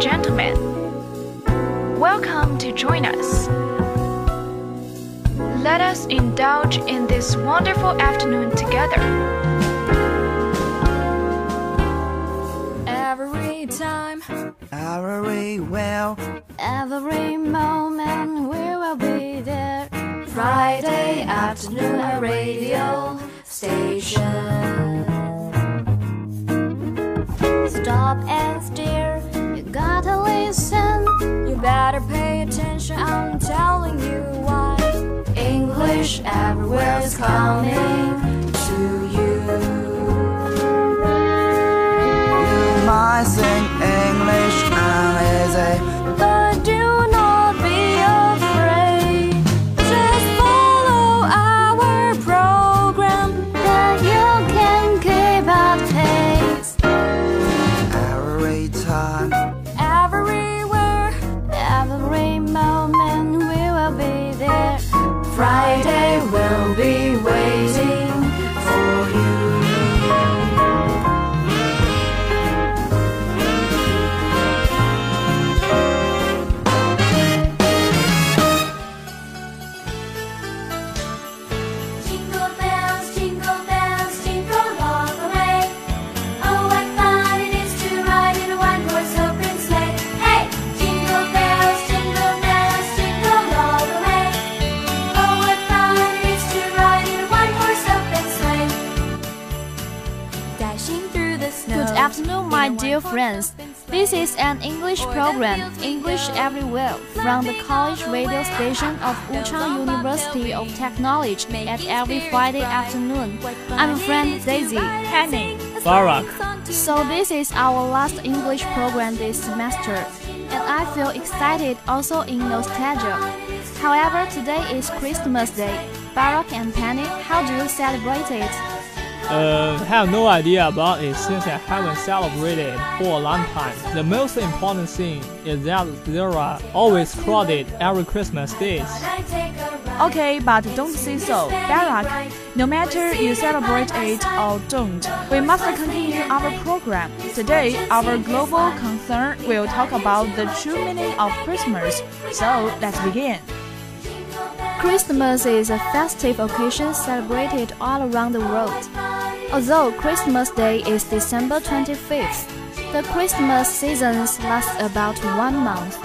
and gentlemen, welcome to join us. Let us indulge in this wonderful afternoon together. Every time, Every well, every moment, we will be there. Friday afternoon, a radio station. Stop and stare, gotta listen. You better pay attention, I'm telling you why. English everywhere is coming to you. you might sing program, English Everywhere, from the college radio station of Wuchang University of Technology at every Friday afternoon. I'm friend Daisy. Penny. Barack. So this is our last English program this semester, and I feel excited also in nostalgia. However, today is Christmas Day. Barack and Penny, how do you celebrate it? Uh, have no idea about it since I haven't celebrated for a long time. The most important thing is that there are always crowded every Christmas days. Okay, but don't say so, Barack. No matter you celebrate it or don't, we must continue our program. Today, our global concern will talk about the true meaning of Christmas. So let's begin. Christmas is a festive occasion celebrated all around the world. Although Christmas Day is December 25th, the Christmas seasons last about one month.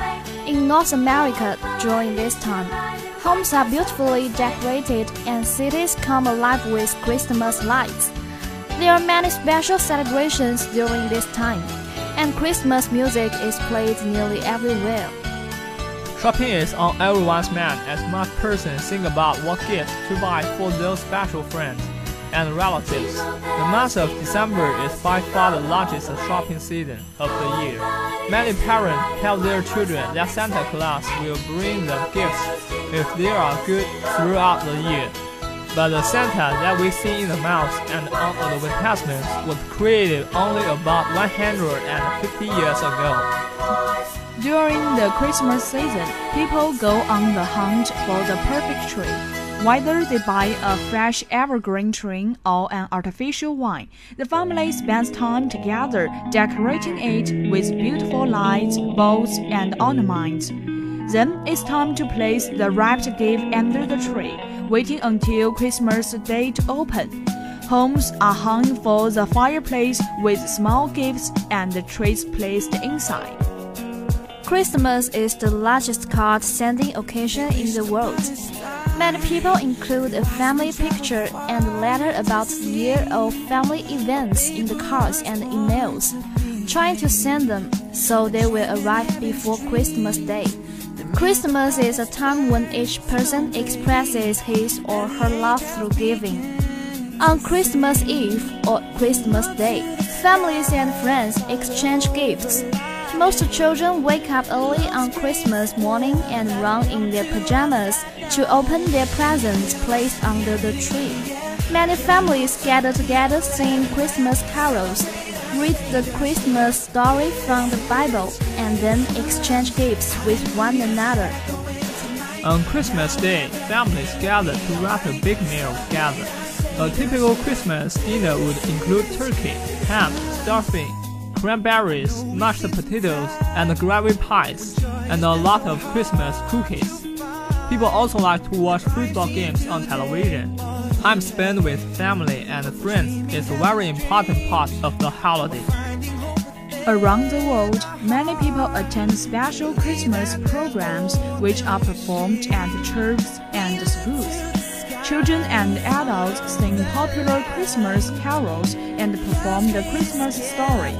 In North America, during this time, homes are beautifully decorated and cities come alive with Christmas lights. There are many special celebrations during this time, and Christmas music is played nearly everywhere. Shopping is on everyone's mind as much persons think about what gifts to buy for those special friends and relatives. The month of December is by far the largest shopping season of the year. Many parents tell their children that Santa Claus will bring them gifts if they are good throughout the year. But the Santa that we see in the malls and on advertisements was created only about 150 years ago. During the Christmas season, people go on the hunt for the perfect tree. Whether they buy a fresh evergreen tree or an artificial one, the family spends time together decorating it with beautiful lights, balls, and ornaments. Then it's time to place the wrapped gift under the tree, waiting until Christmas Day to open. Homes are hung for the fireplace with small gifts and the trees placed inside. Christmas is the largest card sending occasion in the world. Many people include a family picture and a letter about year of family events in the cards and emails, trying to send them so they will arrive before Christmas Day. Christmas is a time when each person expresses his or her love through giving. On Christmas Eve or Christmas Day, families and friends exchange gifts. Most children wake up early on Christmas morning and run in their pajamas to open their presents placed under the tree. Many families gather together sing Christmas carols, read the Christmas story from the Bible, and then exchange gifts with one another. On Christmas Day, families gather to wrap a big meal together. A typical Christmas dinner would include turkey, ham, stuffing, cranberries, mashed potatoes, and gravy pies, and a lot of Christmas cookies. People also like to watch football games on television. Time spent with family and friends is a very important part of the holiday. Around the world, many people attend special Christmas programs which are performed at churches and schools. Children and adults sing popular Christmas carols and perform the Christmas story,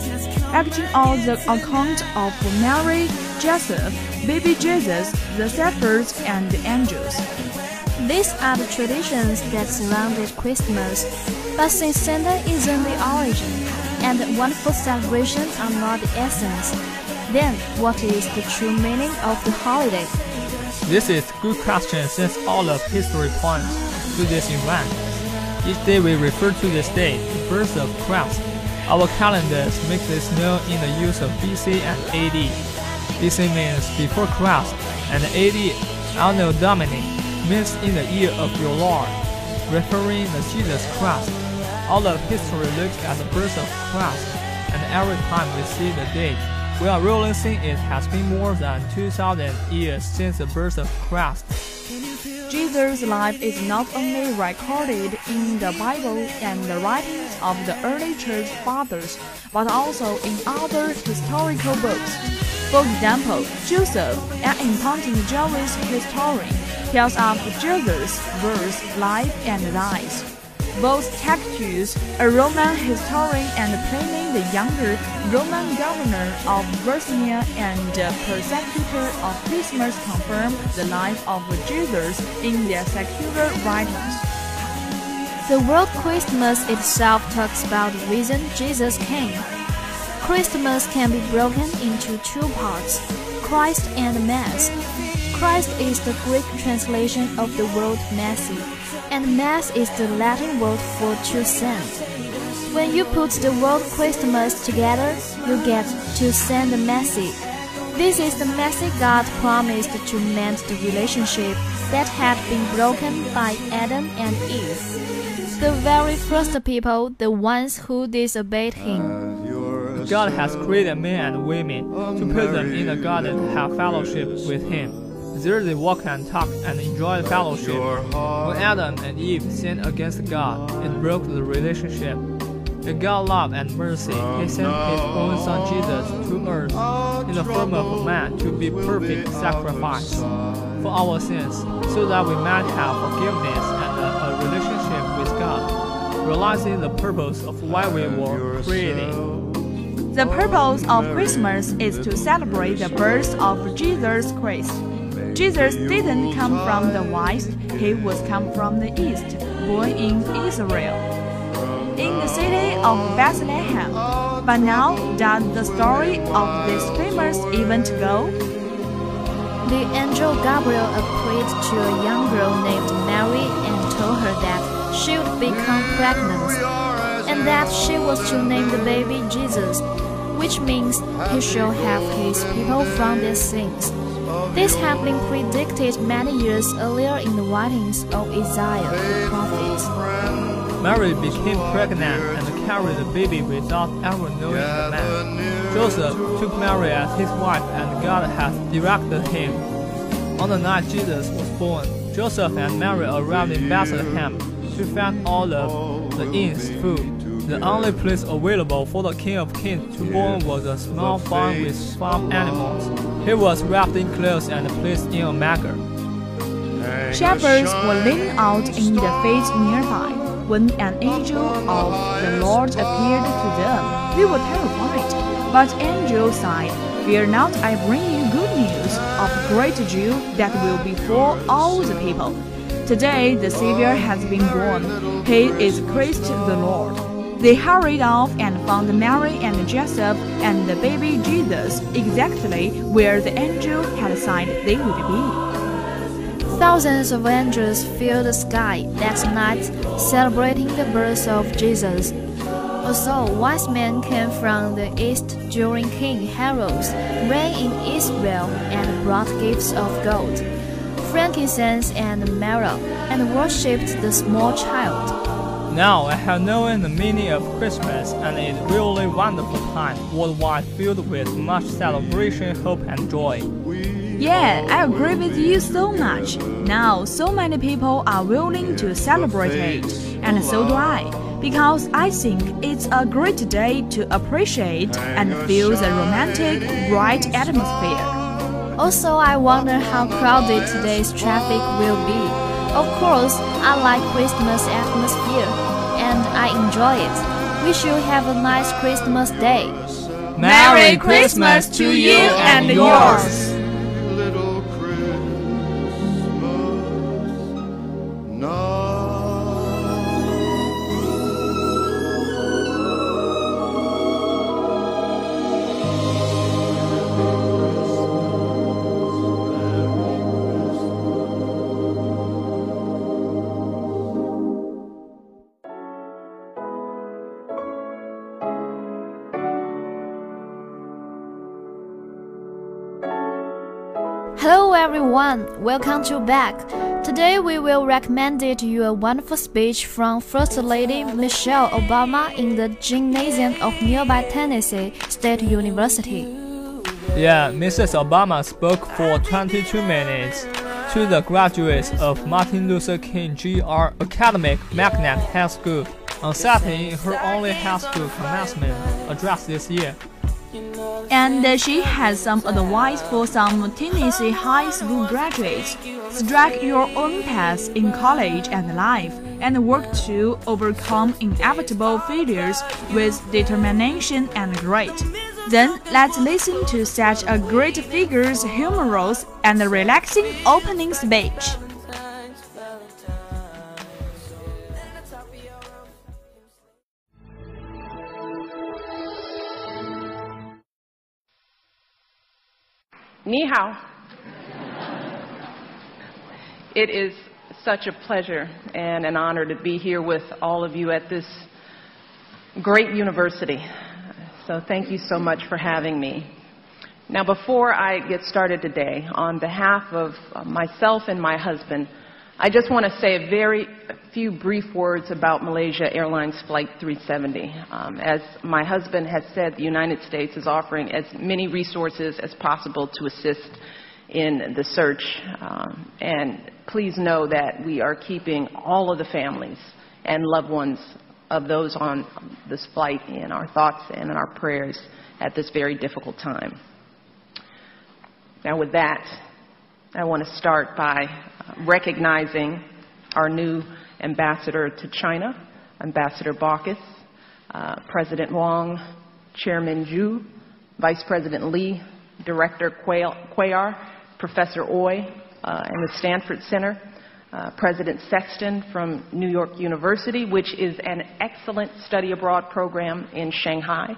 acting on the account of Mary, Joseph, baby Jesus, the shepherds, and the angels. These are the traditions that surrounded Christmas, but since Santa isn't the origin, and the wonderful celebrations are not the essence, then what is the true meaning of the holiday? This is a good question since all of history points to this event. Each day we refer to this day, the birth of Christ. Our calendars make this known in the use of BC and AD. BC means before Christ, and AD, Anno Domini, means in the year of your Lord, referring to Jesus Christ. All of history looks at the birth of Christ, and every time we see the date, we are realizing it has been more than 2,000 years since the birth of Christ. Jesus' life is not only recorded in the Bible and the writings of the early church fathers, but also in other historical books. For example, Joseph, an important Jewish historian, tells of Jesus' birth, life, and rise. Both Tacitus, a Roman historian and Pliny the Younger, Roman governor of Bithynia and uh, persecutor of Christmas, confirm the life of Jesus in their secular writings. The word Christmas itself talks about the reason Jesus came. Christmas can be broken into two parts Christ and Mass. Christ is the Greek translation of the word Messiah, and Mass is the Latin word for to send. When you put the word Christmas together, you get to send a message. This is the message God promised to mend the relationship that had been broken by Adam and Eve. The very first people, the ones who disobeyed Him. God has created men and women to put them in the garden to have fellowship with Him. There they walk and talk and enjoy fellowship. When Adam and Eve sinned against God, it broke the relationship. In God's love and mercy, He sent His own Son Jesus to earth in the form of a man to be perfect sacrifice for our sins, so that we might have forgiveness and a, a relationship with God, realizing the purpose of why we were created. The purpose of Christmas is to celebrate the birth of Jesus Christ. Jesus didn't come from the west, he was come from the east, born in Israel, in the city of Bethlehem. But now does the story of this famous event go? The angel Gabriel appeared to a young girl named Mary and told her that she would become pregnant, and that she was to name the baby Jesus, which means he shall have his people from their sins. This had been predicted many years earlier in the writings of Isaiah the prophet. Mary became pregnant and carried the baby without ever knowing the man. Joseph took Mary as his wife and God has directed him. On the night Jesus was born, Joseph and Mary arrived in Bethlehem to find all of the inn's food. The only place available for the King of Kings to born was a small barn with farm animals. He was wrapped in clothes and placed in a manger. Shepherds were leaning out in the fields nearby. When an angel of the Lord appeared to them, they were terrified. But angel said, Fear not, I bring you good news of great joy that will be for all the people. Today the Savior has been born. He is Christ the Lord. They hurried off and found Mary and Joseph and the baby Jesus exactly where the angel had said they would be. Thousands of angels filled the sky that night celebrating the birth of Jesus. Also, wise men came from the east during King Herod's reign in Israel and brought gifts of gold, frankincense, and myrrh, and worshipped the small child. Now I have known the meaning of Christmas and it's really wonderful time worldwide filled with much celebration, hope and joy. Yeah, I agree with you so much. Now, so many people are willing to celebrate it, and so do I, because I think it's a great day to appreciate and feel the romantic, bright atmosphere. Also, I wonder how crowded today's traffic will be. Of course, I like Christmas atmosphere and I enjoy it. Wish you have a nice Christmas day. Merry Christmas to you and yours. Everyone, welcome to back. Today we will recommend it you a wonderful speech from First Lady Michelle Obama in the gymnasium of nearby Tennessee State University. Yeah, Mrs. Obama spoke for 22 minutes to the graduates of Martin Luther King Jr. Academic Magnet High School on Saturday in her only high school commencement address this year. And uh, she has some advice for some Tennessee high school graduates. Strike your own path in college and life, and work to overcome inevitable failures with determination and grit. Then let's listen to such a great figure's humorous and relaxing opening speech. Ni hao. It is such a pleasure and an honor to be here with all of you at this great university. So thank you so much for having me. Now, before I get started today, on behalf of myself and my husband, I just want to say a very few brief words about Malaysia Airlines Flight 370. Um, as my husband has said, the United States is offering as many resources as possible to assist in the search. Um, and please know that we are keeping all of the families and loved ones of those on this flight in our thoughts and in our prayers at this very difficult time. Now, with that, I want to start by recognizing our new ambassador to China, Ambassador Baucus, uh, President Wang, Chairman Zhu, Vice President Lee, Director Cuellar, Professor Ooi, uh, and the Stanford Center, uh, President Sexton from New York University, which is an excellent study abroad program in Shanghai,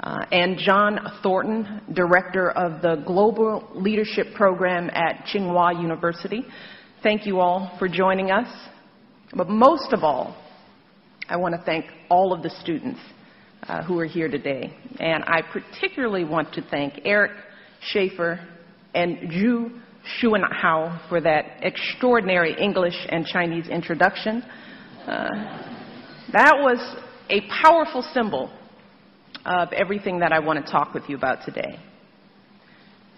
uh, and John Thornton, Director of the Global Leadership Program at Tsinghua University. Thank you all for joining us. But most of all, I want to thank all of the students uh, who are here today. And I particularly want to thank Eric Schaefer and Zhu Xuanhao for that extraordinary English and Chinese introduction. Uh, that was a powerful symbol of everything that I want to talk with you about today.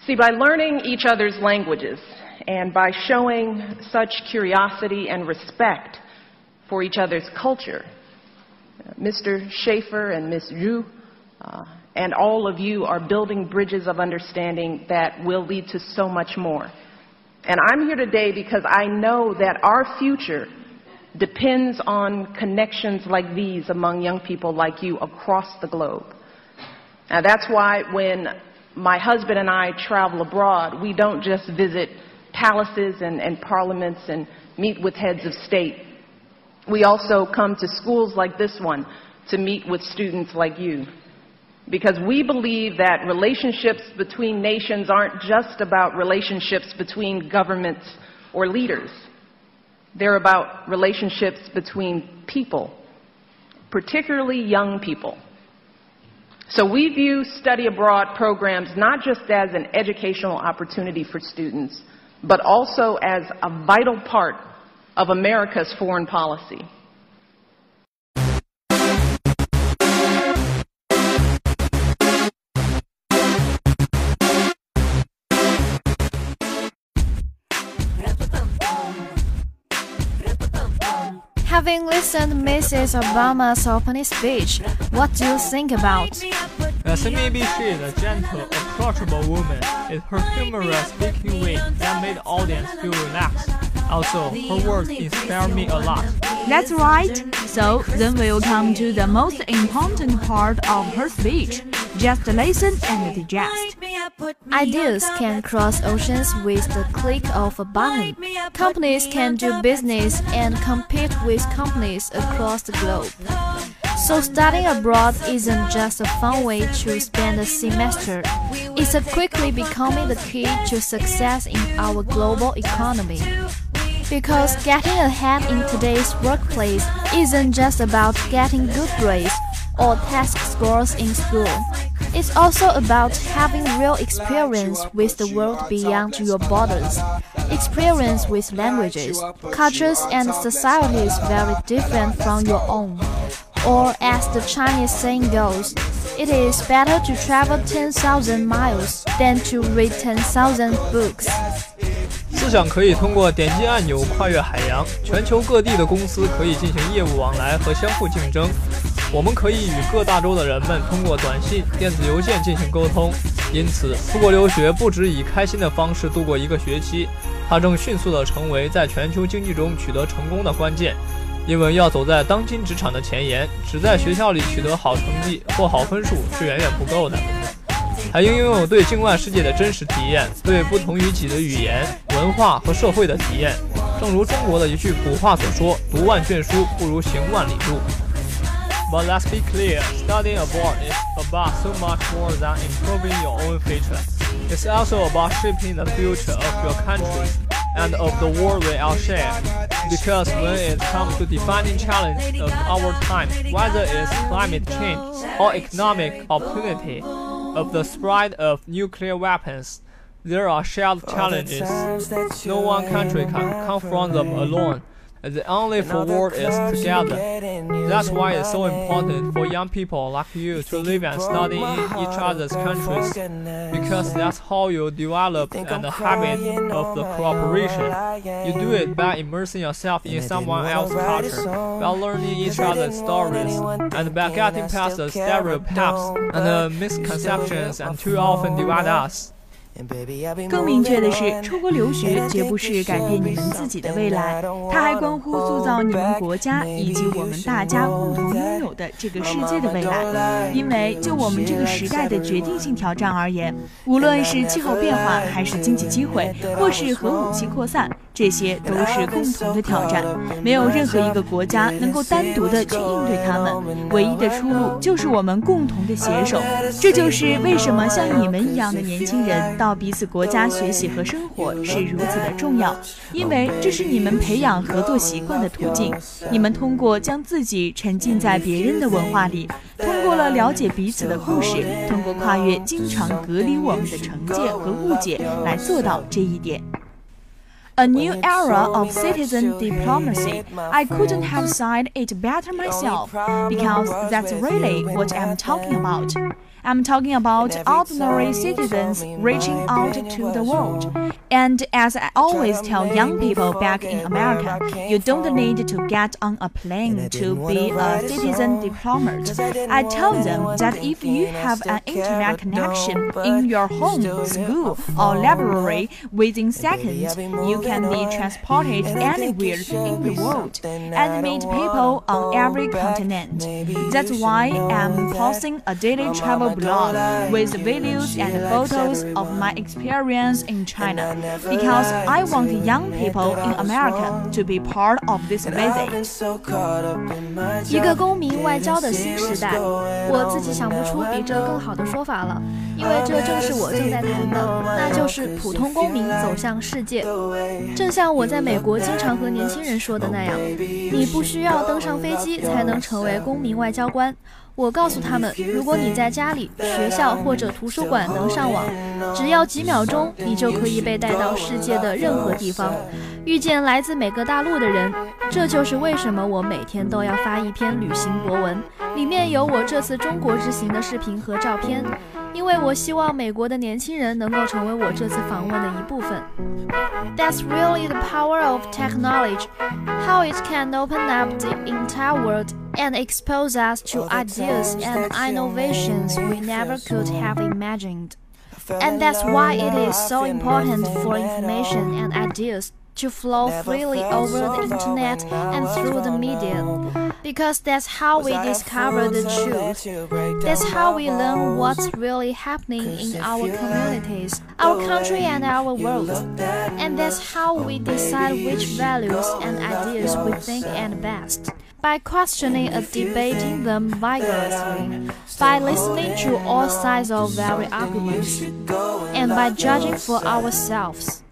See, by learning each other's languages and by showing such curiosity and respect for each other's culture, Mr. Schaefer and Ms. Zhu uh, and all of you are building bridges of understanding that will lead to so much more. And I'm here today because I know that our future depends on connections like these among young people like you across the globe. Now, that's why when my husband and I travel abroad, we don't just visit palaces and, and parliaments and meet with heads of state. We also come to schools like this one to meet with students like you. Because we believe that relationships between nations aren't just about relationships between governments or leaders. They're about relationships between people, particularly young people. So we view study abroad programs not just as an educational opportunity for students, but also as a vital part of America's foreign policy. Having listened Mrs. Obama's opening speech, what do you think about? As maybe she is a gentle, approachable woman. It's her humorous speaking way that made the audience feel relaxed. Also, her words inspire me a lot. That's right. So then we'll come to the most important part of her speech. Just listen and digest. Ideas can cross oceans with the click of a button. Companies can do business and compete with companies across the globe. So studying abroad isn't just a fun way to spend a semester. It's a quickly becoming the key to success in our global economy. Because getting ahead in today's workplace isn't just about getting good grades or test scores in school. It's also about having real experience with the world beyond your borders. Experience with languages, cultures, and societies very different from your own. Or, as the Chinese saying goes, it is better to travel 10,000 miles than to read 10,000 books. 思想可以通过点击按钮跨越海洋，全球各地的公司可以进行业务往来和相互竞争。 我们可以与各大洲的人们通过短信、电子邮件进行沟通。因此，出国留学不止以开心的方式度过一个学期，它正迅速地成为在全球经济中取得成功的关键。因为要走在当今职场的前沿，只在学校里取得好成绩或好分数是远远不够的，还应拥有对境外世界的真实体验，对不同于己的语言、文化和社会的体验。正如中国的一句古话所说：“读万卷书，不如行万里路。” But let's be clear, studying abroad is about so much more than improving your own future. It's also about shaping the future of your country and of the world we all share. Because when it comes to defining challenge of our time, whether it's climate change or economic opportunity, of the spread of nuclear weapons, there are shared challenges. No one country can confront them alone. The only forward is together. That's why it's so important for young people like you to live and study in each other's countries, because that's how you develop the habit of the cooperation. You do it by immersing yourself in someone else's culture, by learning each other's stories, and by getting past the stereotypes and the misconceptions and too often divide us. 更明确的是，出国留学绝不是改变你们自己的未来，它还关乎塑造你们国家以及我们大家共同拥有的这个世界的未来。因为就我们这个时代的决定性挑战而言，无论是气候变化，还是经济机会，或是核武器扩散。这些都是共同的挑战，没有任何一个国家能够单独的去应对他们。唯一的出路就是我们共同的携手。这就是为什么像你们一样的年轻人到彼此国家学习和生活是如此的重要，因为这是你们培养合作习惯的途径。你们通过将自己沉浸在别人的文化里，通过了了解彼此的故事，通过跨越经常隔离我们的成见和误解，来做到这一点。A new era of citizen diplomacy. I couldn't have said it better myself, because that's really what I'm talking about. I'm talking about ordinary citizens reaching out to the world. And as I always tell young people back in America, you don't need to get on a plane to be a citizen diplomat. I tell them that if you have an internet connection in your home, school, or library within seconds, you can be transported anywhere in the world and meet people on every continent. That's why I'm posting a daily travel blog with videos and photos of my experience in China because I want young people in America to be part of this visit. 一个公民外交的新时代，我自己想不出比这更好的说法了，因为这正是我正在谈的，那就是普通公民走向世界。正像我在美国经常和年轻人说的那样，你不需要登上飞机才能成为公民外交官。我告诉他们，如果你在家里、学校或者图书馆能上网，只要几秒钟，你就可以被带到世界的任何地方，遇见来自每个大陆的人。这就是为什么我每天都要发一篇旅行博文，里面有我这次中国之行的视频和照片。因为我希望美国的年轻人能够成为我这次访问的一部分。That's really the power of technology, how it can open up the entire world and expose us to ideas and innovations we never could have imagined. And that's why it is so important for information and ideas to flow freely over the internet and through the media. Because that's how we discover the truth. That's how we learn what's really happening in our communities, our country, and our world. And that's how we decide which values and ideas we think are best. By questioning and debating them vigorously, by listening to all sides of every argument, and by judging for ourselves.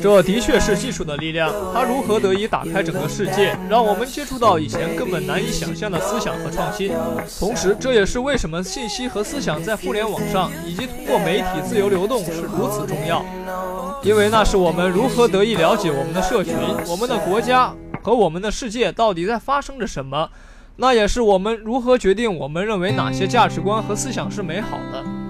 这的确是技术的力量，它如何得以打开整个世界，让我们接触到以前根本难以想象的思想和创新。同时，这也是为什么信息和思想在互联网上以及通过媒体自由流动是如此重要。因为那是我们如何得以了解我们的社群、我们的国家和我们的世界到底在发生着什么。那也是我们如何决定我们认为哪些价值观和思想是美好的。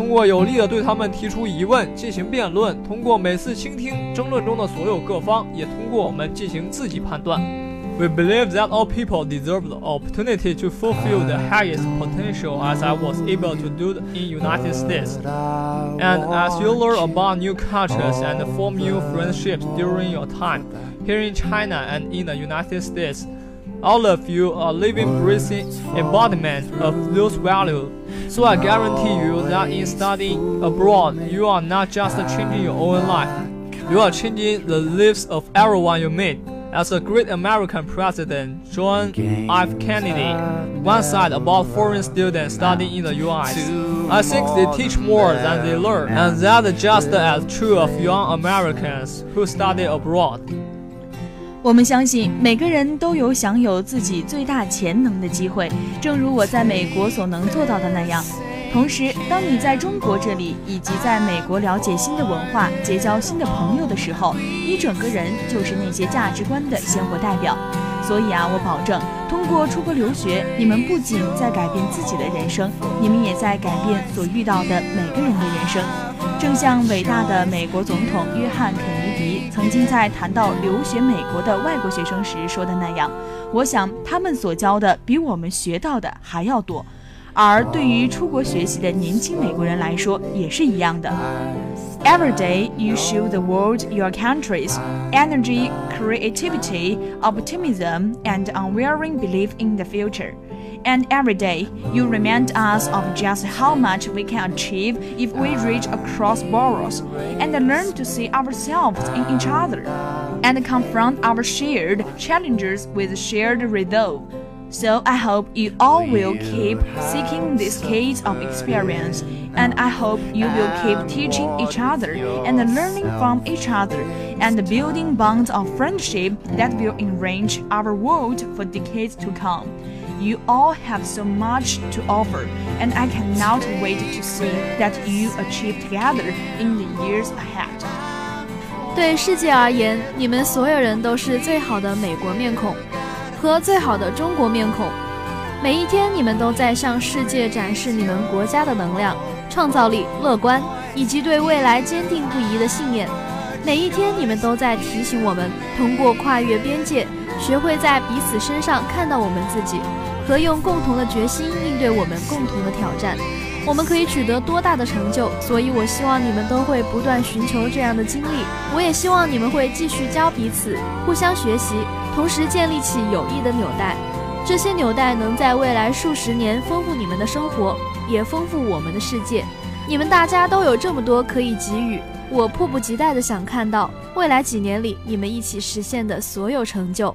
通过有力地对他们提出疑问，进行辩论；通过每次倾听争论中的所有各方，也通过我们进行自己判断。We believe that all people deserve the opportunity to fulfill the highest potential as I was able to do in United States. And as you learn about new cultures and form new friendships during your time here in China and in the United States, all of you are living, breathing embodiment of those values. So I guarantee you that in studying abroad, you are not just changing your own life, you are changing the lives of everyone you meet. As the great American president John F. Kennedy once said about foreign students studying in the U.S., I think they teach more than they learn, and that is just as true of young Americans who study abroad. 我们相信每个人都有享有自己最大潜能的机会，正如我在美国所能做到的那样。同时，当你在中国这里以及在美国了解新的文化、结交新的朋友的时候，你整个人就是那些价值观的鲜活代表。所以啊，我保证，通过出国留学，你们不仅在改变自己的人生，你们也在改变所遇到的每个人的人生。正像伟大的美国总统约翰肯曾经在谈到留学美国的外国学生时说的那样，我想他们所教的比我们学到的还要多。而对于出国学习的年轻美国人来说，也是一样的。Every day you show the world your country's energy, creativity, optimism, and unwavering belief in the future. And every day you remind us of just how much we can achieve if we reach across borders and learn to see ourselves in each other and confront our shared challenges with shared resolve. So I hope you all will keep seeking these keys of experience, and I hope you will keep teaching each other and learning from each other and building bonds of friendship that will enrich our world for decades to come. You all have so much to offer, and I cannot wait to see that you achieve together in the years ahead. 对世界而言，你们所有人都是最好的美国面孔。和最好的中国面孔，每一天你们都在向世界展示你们国家的能量、创造力、乐观以及对未来坚定不移的信念。每一天你们都在提醒我们，通过跨越边界，学会在彼此身上看到我们自己，和用共同的决心应对我们共同的挑战。我们可以取得多大的成就？所以我希望你们都会不断寻求这样的经历。我也希望你们会继续教彼此，互相学习。同时建立起友谊的纽带，这些纽带能在未来数十年丰富你们的生活，也丰富我们的世界。你们大家都有这么多可以给予，我迫不及待的想看到未来几年里你们一起实现的所有成就。